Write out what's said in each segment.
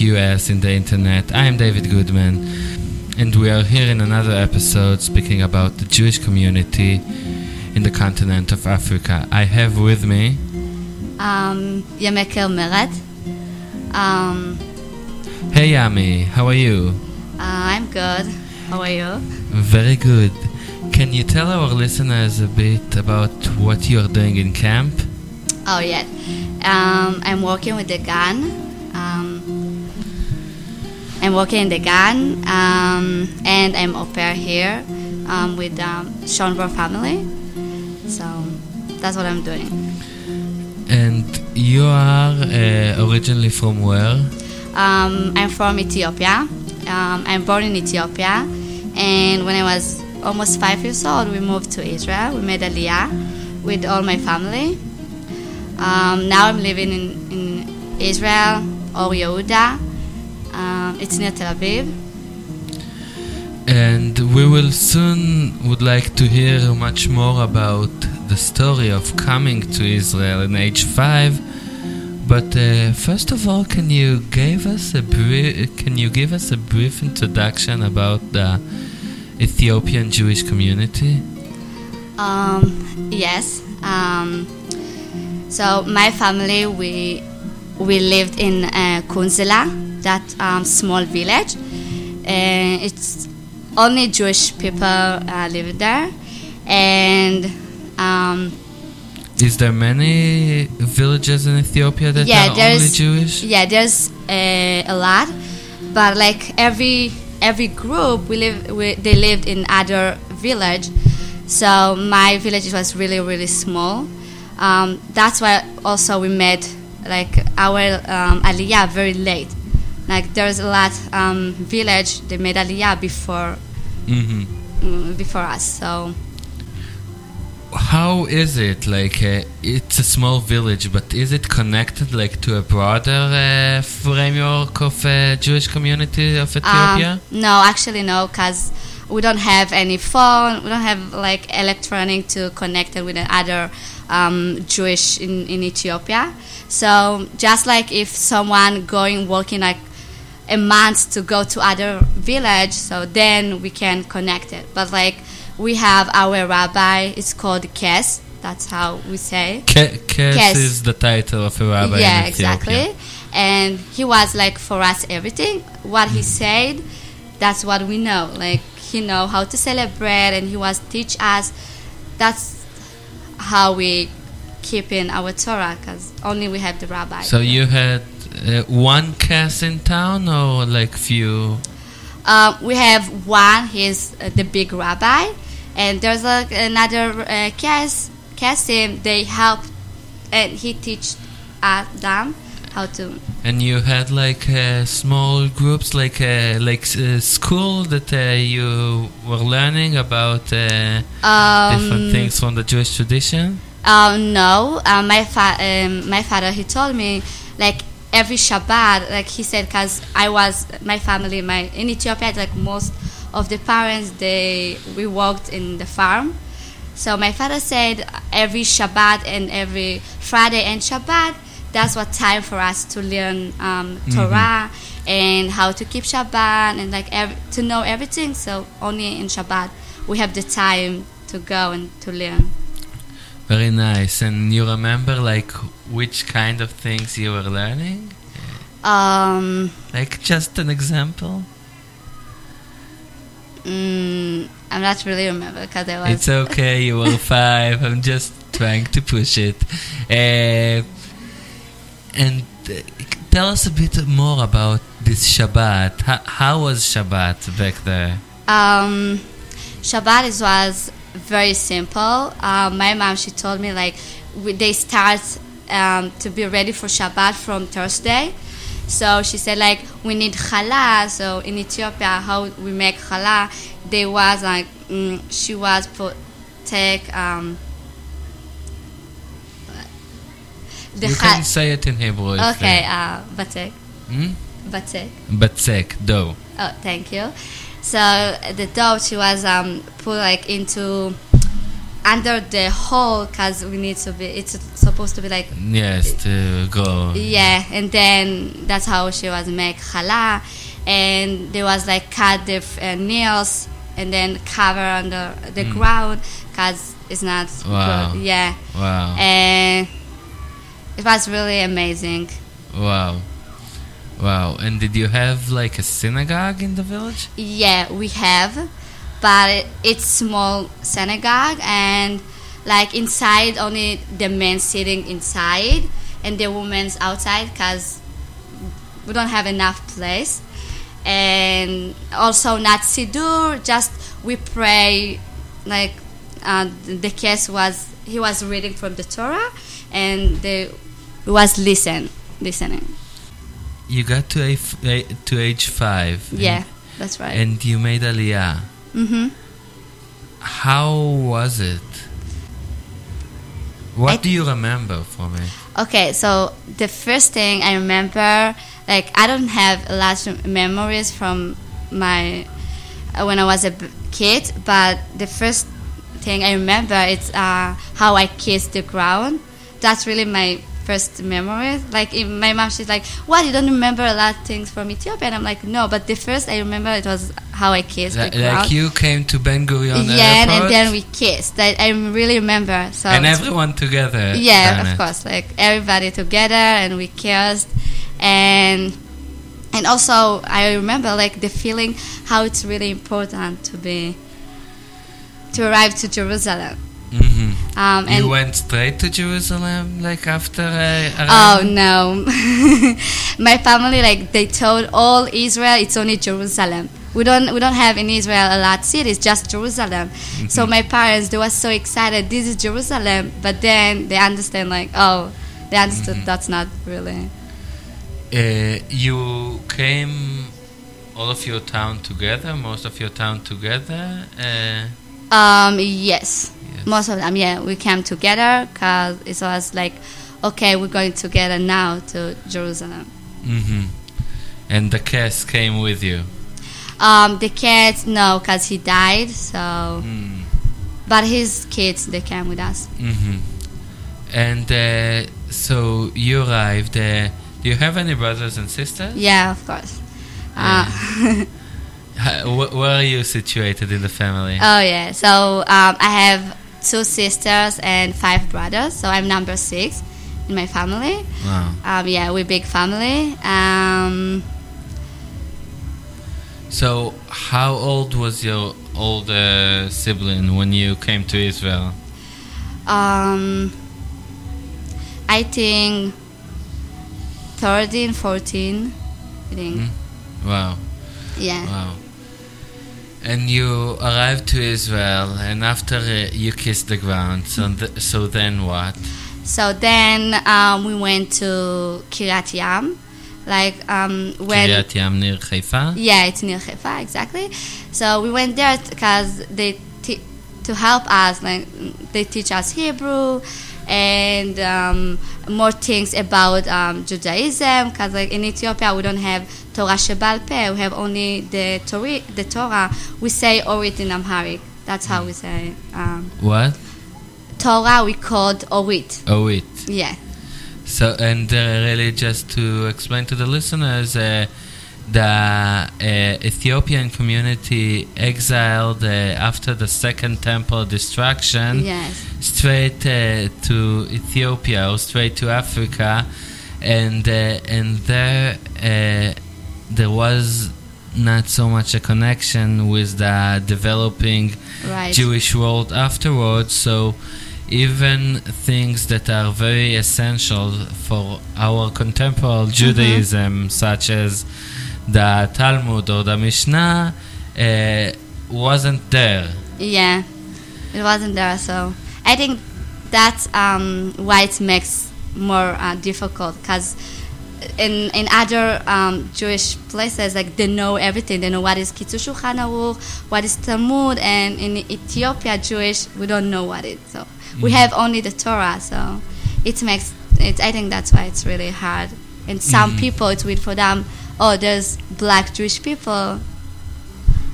kolrama.us in the internet. I am David Goodman, and we are here in another episode speaking about the Jewish community in the continent of Africa. I have with me um, Yemekel Meret. Um, Hey Yami, how are you? uh, I'm good. How are you? Very good. Can you tell our listeners a bit about what you are doing in camp? Oh, yeah. Um, I'm working with the gun. I'm working in the gun, um, and I'm au pair here um, with um, family. So that's what I'm doing. And you are uh, originally from where? Um, I'm from Ethiopia. Um, I'm born in Ethiopia, and when I was almost five years old, we moved to Israel. We made Aliyah with all my family. Um, now I'm living in, in Israel, Or Yehuda. Um, it's near Tel Aviv. And we will soon would like to hear much more about the story of coming to Israel in age five. But uh, first of all, can you give us a brief? Can you give us a brief introduction about the Ethiopian Jewish community? Um, yes. Um, so my family, we we lived in uh, Kunzela, that um, small village. And it's only Jewish people uh, live there, and um, Is there many villages in Ethiopia that yeah, are only Jewish? yeah, there's uh, a lot, but like every every group we live we, they lived in other village, so my village was really really small. Um, that's why also we made like our um, aliyah very late. Like there's a lot um, village they made aliyah before hmm mm, before us. So How is it? Like, uh, it's a small village, but is it connected like to a broader uh, framework of uh, Jewish community of Ethiopia? Um, no, actually no, because we don't have any phone. We don't have like electronic to connect it with other um, Jewish in, in Ethiopia. So just like if someone going working like a month to go to other village, so then we can connect it. But like we have our rabbi. It's called Kes. That's how we say. Ke- Kes Kes. is the title of a rabbi yeah, exactly. And he was like for us everything. What he said, that's what we know. Like he know how to celebrate, and he was teach us. That's how we keep in our Torah, because only we have the rabbi. So you had uh, one Kes in town, or like few? Um, we have one. He's uh, the big rabbi, and there's like another uh, Kes. Kesim. They help, and he teach us them how to. And you had like uh, small groups, like uh, like uh, school that uh, you were learning about uh, um, different things from the Jewish tradition. Um, no, uh, my fa- um, my father he told me like every Shabbat, like he said, because I was my family, my in Ethiopia, like most of the parents they we worked in the farm, so my father said every Shabbat and every Friday and Shabbat, that's what time for us to learn um, Torah and how to keep Shabbat and like ev- to know everything. So only in Shabbat we have the time to go and to learn. Very nice. And you remember like which kind of things you were learning? Um, Like just an example? mm, I'm not really remember because I was. It's okay, you were five. I'm just trying to push it. Uh, and uh, tell us a bit more about this Shabbat. How, how was Shabbat back there? Um, Shabbat is, was very simple. Um, my mom she told me like we, they start um, to be ready for Shabbat from Thursday, So she said like we need challah. So in Ethiopia, how we make challah, there was like mm, she was put take um. The you can say it in Hebrew. okay, uh, batek, hmm? batek. Batzek, dough. Oh, thank you. So the dough she was um, put like into under the hole because we need to be. It's supposed to be like Yes, to go. yeah, and then that's how she was make challah, and there was like cut the uh, nails and then cover under the Mm. ground because it's not Wow. good. Yeah, Wow. and it was really amazing. Wow. Wow. And did you have like a synagogue in the village? Yeah, we have, but it, it's small synagogue and like inside only the men sitting inside and the women's outside because we don't have enough place. And also not sidur, just we pray like uh, the Kes was he was reading from the Torah and the was listen listening. You got to a, a to age five. and- Yeah, that's right. And you made Aliyah. mm-hmm. How was it? What do you remember from it? Okay, so the first thing I remember, like I don't have a lot of memories from my uh, when I was a kid, but the first thing I remember is uh, how I kissed the ground. That's really my first memories. Like my mom, she's like, "What? You don't remember a lot of things from Ethiopia?" And I'm like, "No," but the first I remember it was how I kissed ground. like you came to Ben Gurion yeah, and, and then we kissed. I, I really remember. So and everyone together. yeah, of it. course. Like everybody together, and we kissed, and and also I remember like the feeling how it's really important to be to arrive to Jerusalem. Um, and you went straight to Jerusalem, like after uh, oh no, my family like they told all Israel it's only Jerusalem. We don't we don't have in Israel a lot cities, just Jerusalem. So my parents they were so excited. This is Jerusalem, but then they understand like oh, they understood that's not really. Uh, you came all of your town together, most of your town together. Uh, Um, yes, Yes. most of them. Yeah, we came together because it was like, okay, we're going together now to Jerusalem. mhm. And the Kes came with you. Um, the kids, no, because he died. So, Mm. but his kids, they came with us. hmm And uh, so you arrived. Uh, do you have any brothers and sisters? Yeah, of course. Uh, Ha- wh- where are you situated in the family? oh yeah. So um, I have two sisters and five brothers. So I'm number six in my family. wow. Um, yeah, we're big family. Um, So, how old was your older sibling when you came to Israel? um, I think 13, 14. I think. Mm. Wow, Yeah. wow. And you arrived to Israel, and after uh, you kissed the ground, so, th- so then what? So then um, we went to Kiryat Yam. Like um, when Kiryat Yam near Haifa? Yeah, it's near Haifa, exactly. So we went there because they t- to help us, like they teach us Hebrew and um, more things about um, Judaism. Because like in Ethiopia, we don't have Torah Shebal Peh. We have only the Torah. The Torah we say Orit in Amharic. That's how we say um, What? Torah. We called Orit. Orit. Yeah. So, and uh, really, just to explain to the listeners, uh, the uh, Ethiopian community exiled uh, after the Second Temple destruction Yes. straight uh, to Ethiopia or straight to Africa, and uh, and there uh, there was not so much a connection with the developing Right. Jewish world afterwards. So even things that are very essential for our contemporary Judaism, such as the Talmud or the Mishnah, uh, wasn't there. Yeah, it wasn't there. So I think that's um, why it makes more uh, difficult because in in other um, Jewish places, like they know everything. They know what is Kitzur Shulchan Aruch, what is Talmud, and in Ethiopia Jewish, we don't know what it. So we have only the Torah. So it makes it. I think that's why it's really hard. And some Mhm. people, it's weird for them. Oh, there's black Jewish people.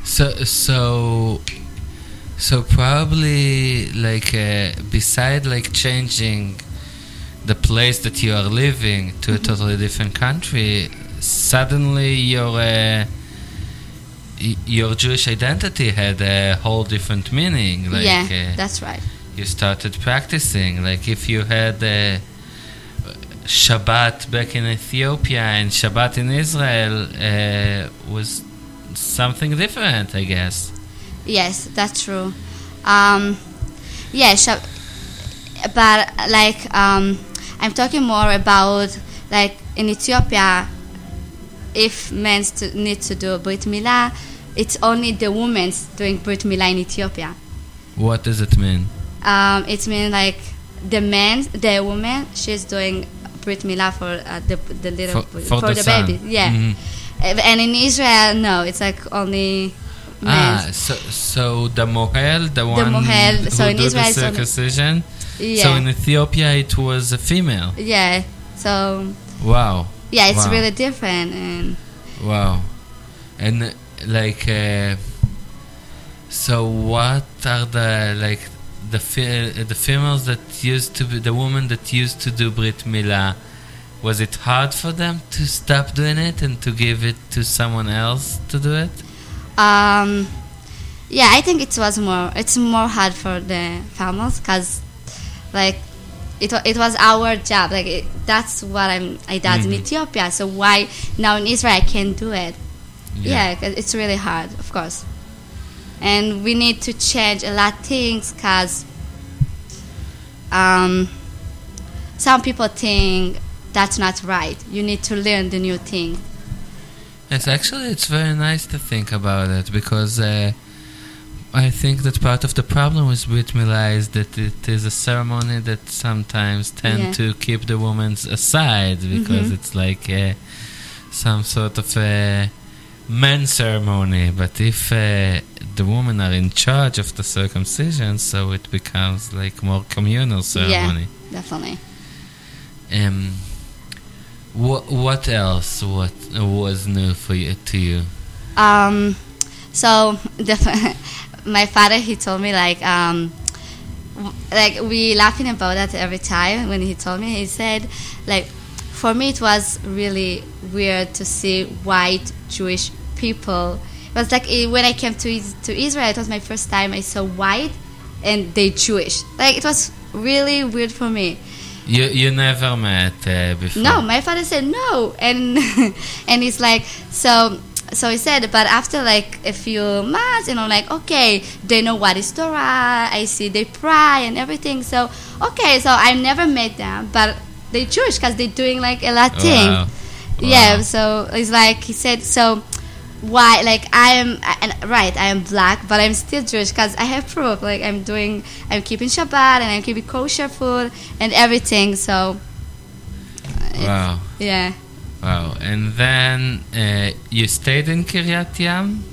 So so so probably like uh, beside like changing the place that you are living to a totally different country, suddenly your uh, your Jewish identity had a whole different meaning. Like yeah, uh, that's right. you started practicing. Like if you had uh, Shabbat back in Ethiopia and Shabbat in Israel uh, was something different, I guess. Yes, that's true. Um, yeah, sh- but like um, I'm talking more about like in Ethiopia, if men to, need to do Brit Milah, it's only the women doing Brit Milah in Ethiopia. What does it mean? Um, it means like the man, the woman, she's doing Brit Milah for uh, the the little For- for the the, baby. Yeah, Mhm. Uh, and in Israel, no, it's like only men. Ah, so so the mohel, the one mohel, who so in Israel the circumcision. yeah. So in Ethiopia it was a female. Yeah. So Wow, yeah, it's Wow. really different, and wow, and like, uh, so what are the like the fe- the females that used to be the women that used to do brit milah? Was it hard for them to stop doing it and to give it to someone else to do it? um, yeah, I think it was more. It's more hard for the females because, like, it it was our job. Like it, that's what I'm. I did in Mhm. Ethiopia. So why now in Israel I can't do it? Yeah, it's really hard, of course. And we need to change a lot of things because um, some people think that's not right. You need to learn the new thing. It's actually, it's very nice to think about it because uh, I think that part of the problem with Brit Milah is that it is a ceremony that sometimes tend Yeah. to keep the women aside because Mhm. it's like uh, some sort of a men ceremony. But if uh, the women are in charge of the circumcision, so it becomes like more communal ceremony. Yeah, Definitely. Um, what what else? What was new for you to you? Um, so the, my father he told me like um, like we laughing about that every time when he told me he said like for me it was really weird to see white Jewish people. It was like eh, when I came to to Israel it was my first time I saw white and they Jewish. Like it was really weird for me. You you never met uh, before. No, my father said no, and and he's like, so so he said, but after like a few months, you know, like okay, they know what is Torah. I see they pray and everything. So okay, so I never met them, but they Jewish because they're doing like a lot thing. Wow. Yeah, so it's like he said, so why? Like I am, and right, I am black, but I'm still Jewish because I have proof. Like I'm doing, I'm keeping Shabbat and I'm keeping kosher food and everything. So it's- Wow. yeah. Wow. And then uh, you stayed in Kiryat Yam?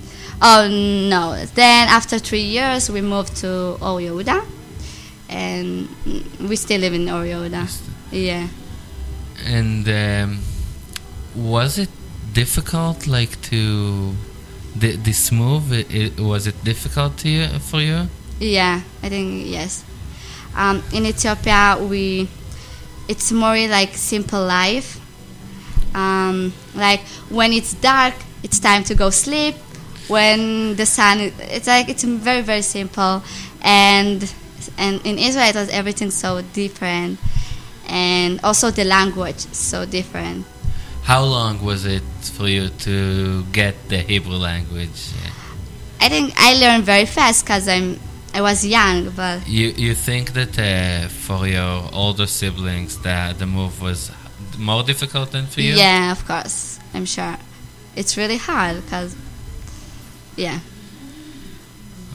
Oh no! Then after three years, we moved to Or Yehuda, and we still live in Or Yehuda. Yeah. And um, was it difficult, like to th- this move? It, it, was it difficult to you, for you? Yeah, I think yes. Um, in Ethiopia, we it's more like simple life. Um, like when it's dark, it's time to go sleep. When the sun, it's like it's very very simple, and and in Israel it was everything so different, and also the language so different. How long was it for you to get the Hebrew language? I think I learned very fast because I'm I was young, but You you think that uh, for your older siblings that the move was more difficult than for you? Yeah, of course. I'm sure. It's really hard because, yeah.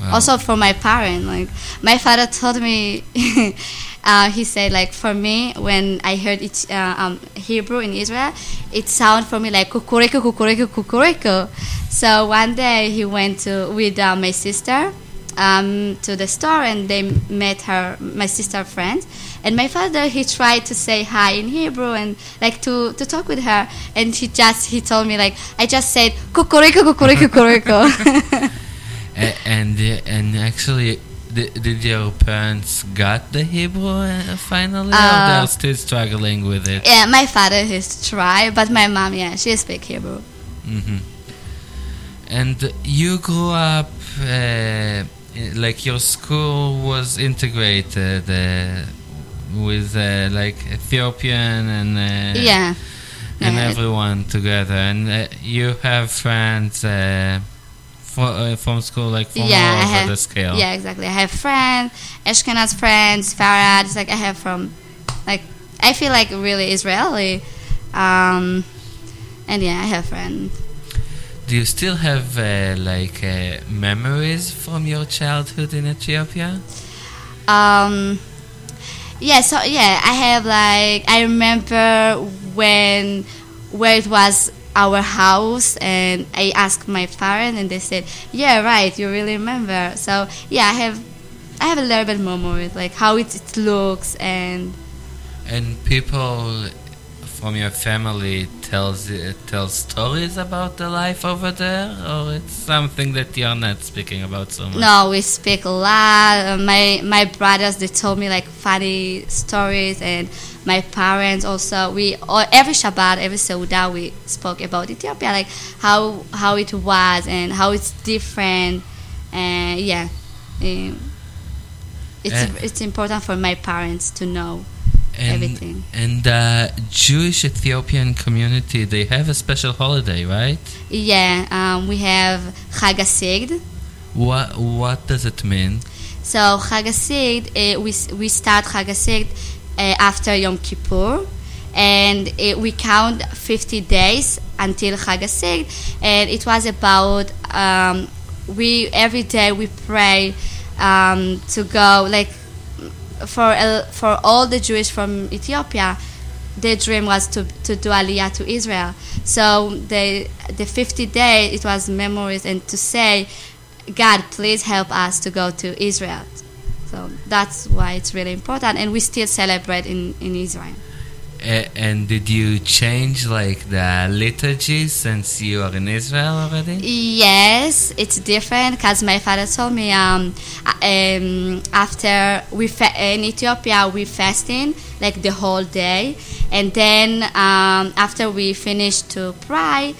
Wow. Also for my parent, like my father told me, uh, he said like for me when I heard it uh, um, Hebrew in Israel, it sounded for me like kukureko kukureko kukureko. So one day he went to with uh, my sister um, to the store and they met her my sister friends and my father he tried to say hi in Hebrew and like to, to talk with her and he just he told me like I just said kukureko kukureko kukureko. And and actually did, did your parents got the Hebrew uh, finally or Uh, they're still struggling with it yeah, my father has tried, but my mom yeah she speaks Hebrew. Mm-hmm. and you grew up uh, like your school was integrated uh, with uh, like Ethiopian and uh, yeah. and Yeah. everyone together and uh, you have friends fro- uh, from school like from yeah, all I over have, the scale Yeah, exactly. I have friends, Ashkenaz friends, Farad. It's like I have from, like I feel like really Israeli, um, and yeah, I have friends. Do you still have uh, like uh, memories from your childhood in Ethiopia? Um, yeah, so yeah, I have like I remember when where it was our house, and I asked my parents, and they said, "Yeah, right, you really remember." So yeah, I have I have a little bit more memories, like how it, it looks and. And people from your family tells uh, tell stories about the life over there, or it's something that you're not speaking about so much. No, we speak a lot. Uh, my my brothers they told me like funny stories, and my parents also. We all, every Shabbat, every Seudah, we spoke about Ethiopia, like how how it was and how it's different. And yeah, um, it's Eh. it's important for my parents to know and, everything. And the Jewish Ethiopian community, they have a special holiday, right? Yeah, um, we have Chag HaSigd. What what does it mean? So Chag HaSigd, uh, we we start Chag HaSigd uh, after Yom Kippur, and uh, we count 50 days until Chag HaSigd, and it was about um, we every day we pray um, to go like for for all the Jewish from Ethiopia. Their dream was to, to do Aliyah to Israel. So the the 50 day it was memories and to say God, please help us to go to Israel. So that's why it's really important, and we still celebrate in, in Israel. And did you change like the liturgy since you are in Israel already? Yes, it's different because my father told me um, um, after we fa- in Ethiopia we fasting like the whole day, and then um, after we finish to pray,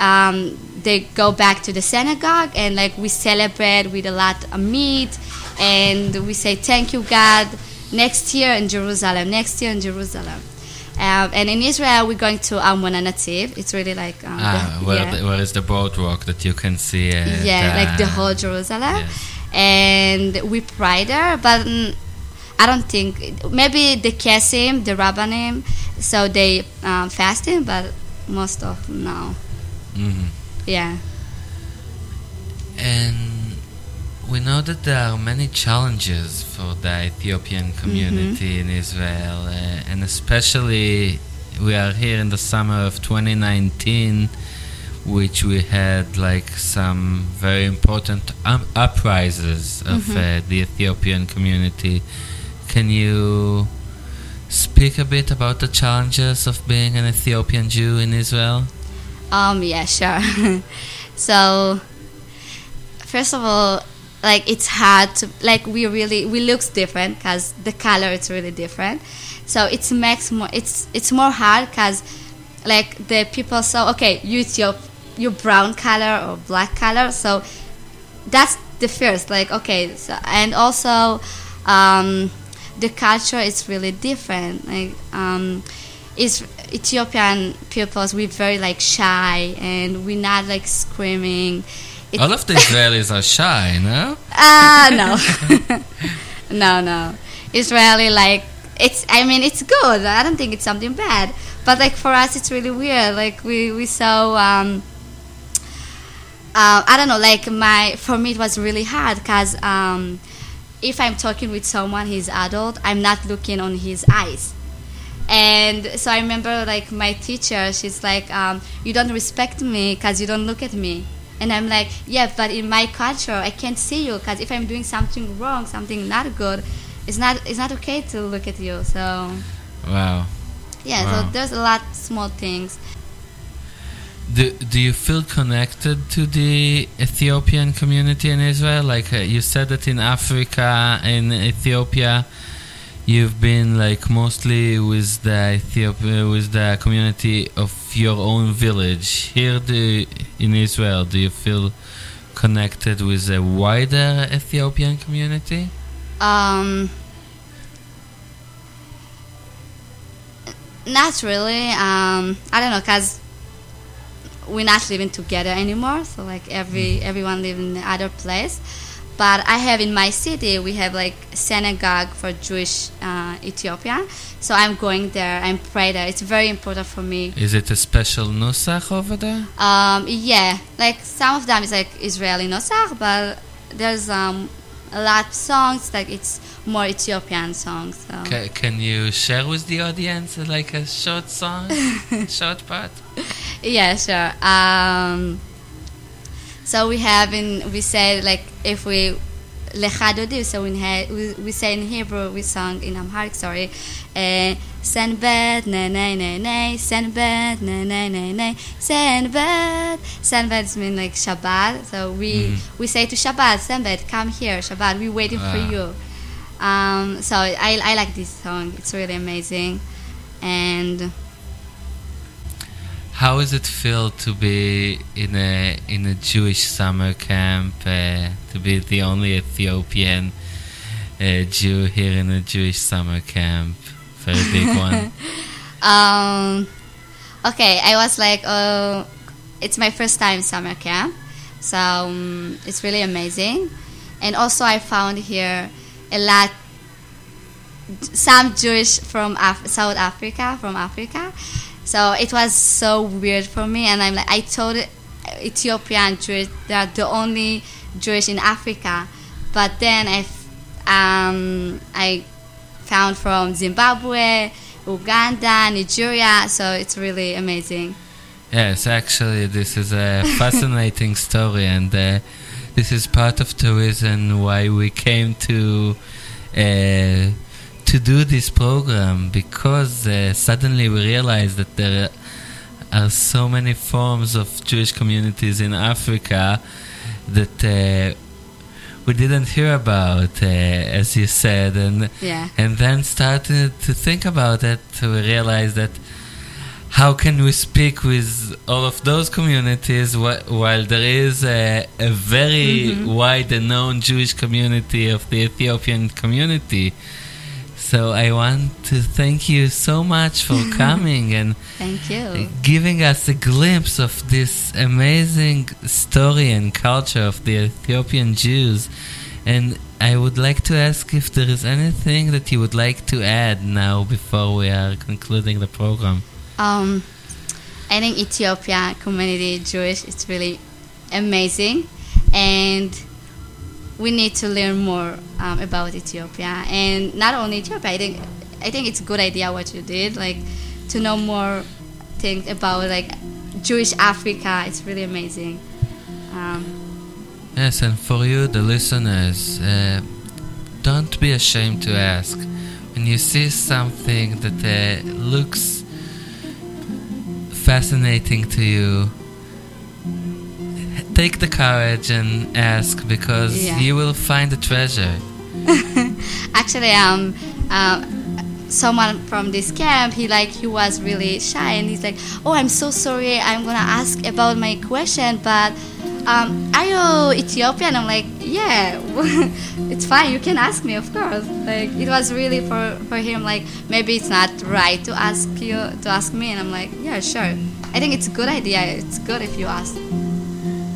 um, they go back to the synagogue and like we celebrate with a lot of meat, and we say thank you God. Next year in Jerusalem, next year in Jerusalem. Um, and in Israel, we're going to Armon HaNatziv. It's really like um, Ah, the- where, yeah. the, where is the boardwalk that you can see? Uh, yeah, like the whole Jerusalem, Yes. and we pray there. But mm, I don't think maybe the Kesim, the Rabbanim, so they um, fasting, but most of no. Mhm. Yeah, And we know that there are many challenges for the Ethiopian community in Israel, uh, and especially we are here in the summer of 2019, which we had like some very important um, uprises of uh, the Ethiopian community. Can you speak a bit about the challenges of being an Ethiopian Jew in Israel? um, yeah, sure. so first of all, like it's hard to like we really we looks different because the color is really different. So it makes more it's it's more hard because like the people so okay you your your brown color or black color. So that's the first like okay so, and also um, the culture is really different. Like um, is Ethiopian peoples we're very like shy and we're not like screaming All of the Israelis are shy, no? Ah, no. no, no. Israeli, like, it's, I mean, it's good. I don't think it's something bad. But, like, for us, it's really weird. Like, we, we so, um, uh, I don't know, like, my, for me, it was really hard because, um, if I'm talking with someone, he's adult, I'm not looking on his eyes. And so I remember like my teacher, she's like, um, you don't respect me because you don't look at me. And I'm like, yeah, but in my culture, I can't see you because if I'm doing something wrong, something not good, it's not it's not okay to look at you. So Wow. yeah, Wow. so there's a lot small things. Do, do you feel connected to the Ethiopian community in Israel? Like uh, you said that in Africa, in Ethiopia, you've been like mostly with the Ethiopia, with the community of your own village. Here, do, in Israel, do you feel connected with a wider Ethiopian community? Um, not really. Um, I don't know, cause we're not living together anymore. So like every everyone live in the other place. But I have in my city we have like synagogue for Jewish uh, Ethiopian. So I'm going there. I'm pray there. It's very important for me. Is it a special nusach over there? Um, yeah, like some of them is like Israeli nosach, but there's um, a lot of songs like it's more Ethiopian songs. So. Ca can you share with the audience like a short song, short part? Yeah, sure. Um, so we have in we said like if we so in he, we, we say in Hebrew we sung in Amharic, sorry, uh, Senbet ne ne ne ne Senbet ne ne ne ne Senbet Senbet mean like Shabbat. So we Mhm. we say to Shabbat Senbet come here Shabbat we waiting for you. Um, so I I like this song. It's really amazing, and. How does it feel to be in a in a Jewish summer camp? Uh, to be the only Ethiopian uh, Jew here in a Jewish summer camp, very big one. Um, okay, I was like, oh, it's my first time summer camp, so um, it's really amazing. And also, I found here a lot, some Jewish from Af- South Africa, from Africa. So it was so weird for me, and I'm like, I told Ethiopian Jewish they are the only Jewish in Africa, but then I, f- um, I found from Zimbabwe, Uganda, Nigeria. So it's really amazing. yes, actually, this is a fascinating story, and uh, this is part of the reason why we came to. Uh, to do this program because uh, suddenly we realized that there are so many forms of Jewish communities in Africa that uh, we didn't hear about, uh, as you said, and Yeah. and then started to think about it. We realized that how can we speak with all of those communities wh- while there is a, a very wide and known Jewish community of the Ethiopian community. So I want to thank you so much for coming and Thank you. giving us a glimpse of this amazing story and culture of the Ethiopian Jews. And I would like to ask if there is anything that you would like to add now before we are concluding the program. Um, I think Ethiopia community Jewish is really amazing, and we need to learn more um, about Ethiopia. And not only Ethiopia, I think I think it's a good idea what you did, like to know more things about like Jewish Africa. It's really amazing. Um, Yes, and for you, the listeners, uh, don't be ashamed to ask. When you see something that uh, looks fascinating to you, take the courage and ask because Yeah. you will find the treasure. actually um uh, someone from this camp he like he was really shy and he's like oh i'm so sorry. I'm gonna ask about my question but um, are you ethiopian? I'm like yeah it's fine. You can ask me of course. Like it was really for for him like maybe it's not right to ask you to ask me. And i'm like yeah sure. I think it's a good idea. It's good if you ask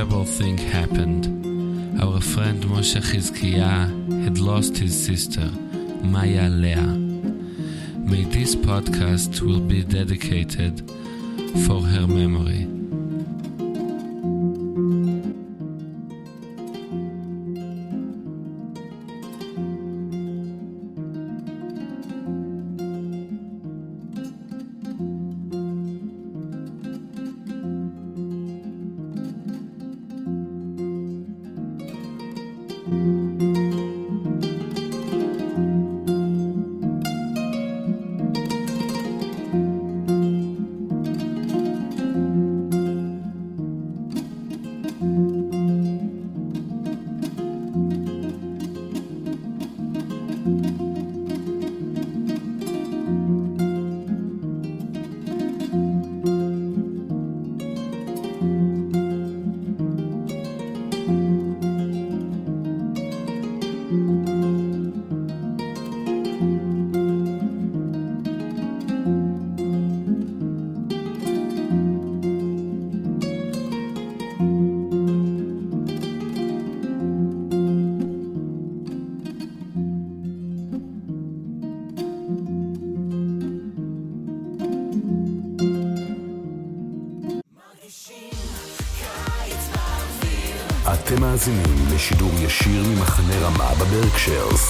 terrible thing happened. Our friend Moshe Chizkiah had lost his sister, Maya Leah. May this podcast will be dedicated for her memory. בשידור ישיר ממחנה רמה בברקשיירס.